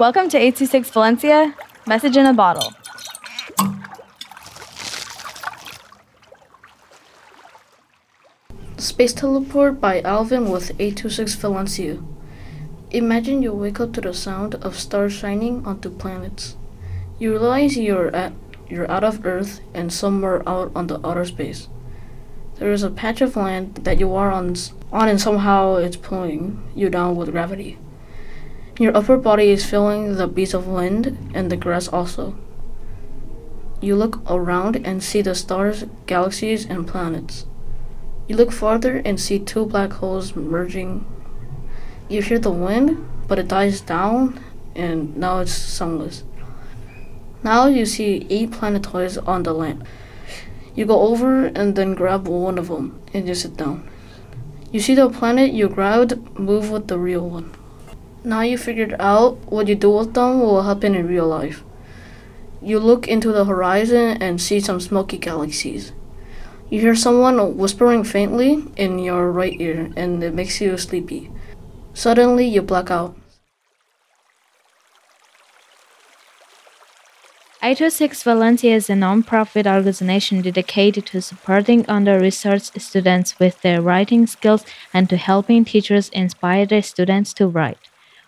Welcome to 826 Valencia, message in a bottle. Space Teleport by Alvin with 826 Valencia. Imagine you wake up to the sound of stars shining onto planets. You realize you're at you're out of Earth and somewhere out on the outer space. There is a patch of land that you are on on and somehow it's pulling you down with gravity. Your upper body is feeling the beats of wind and the grass also. You look around and see the stars, galaxies, and planets. You look farther and see two black holes merging you hear the wind, but it dies down, and now it's sunless. Now you see eight planetoids on the land. You go over and then grab one of them and you sit down. You see the planet you grabbed move with the real one. Now you figured out what you do with them will happen in real life. You look into the horizon and see some smoky galaxies. You hear someone whispering faintly in your right ear and it makes you sleepy. Suddenly, you black out. 826 Valencia is a non-profit organization dedicated to supporting under-researched students with their writing skills and to helping teachers inspire their students to write.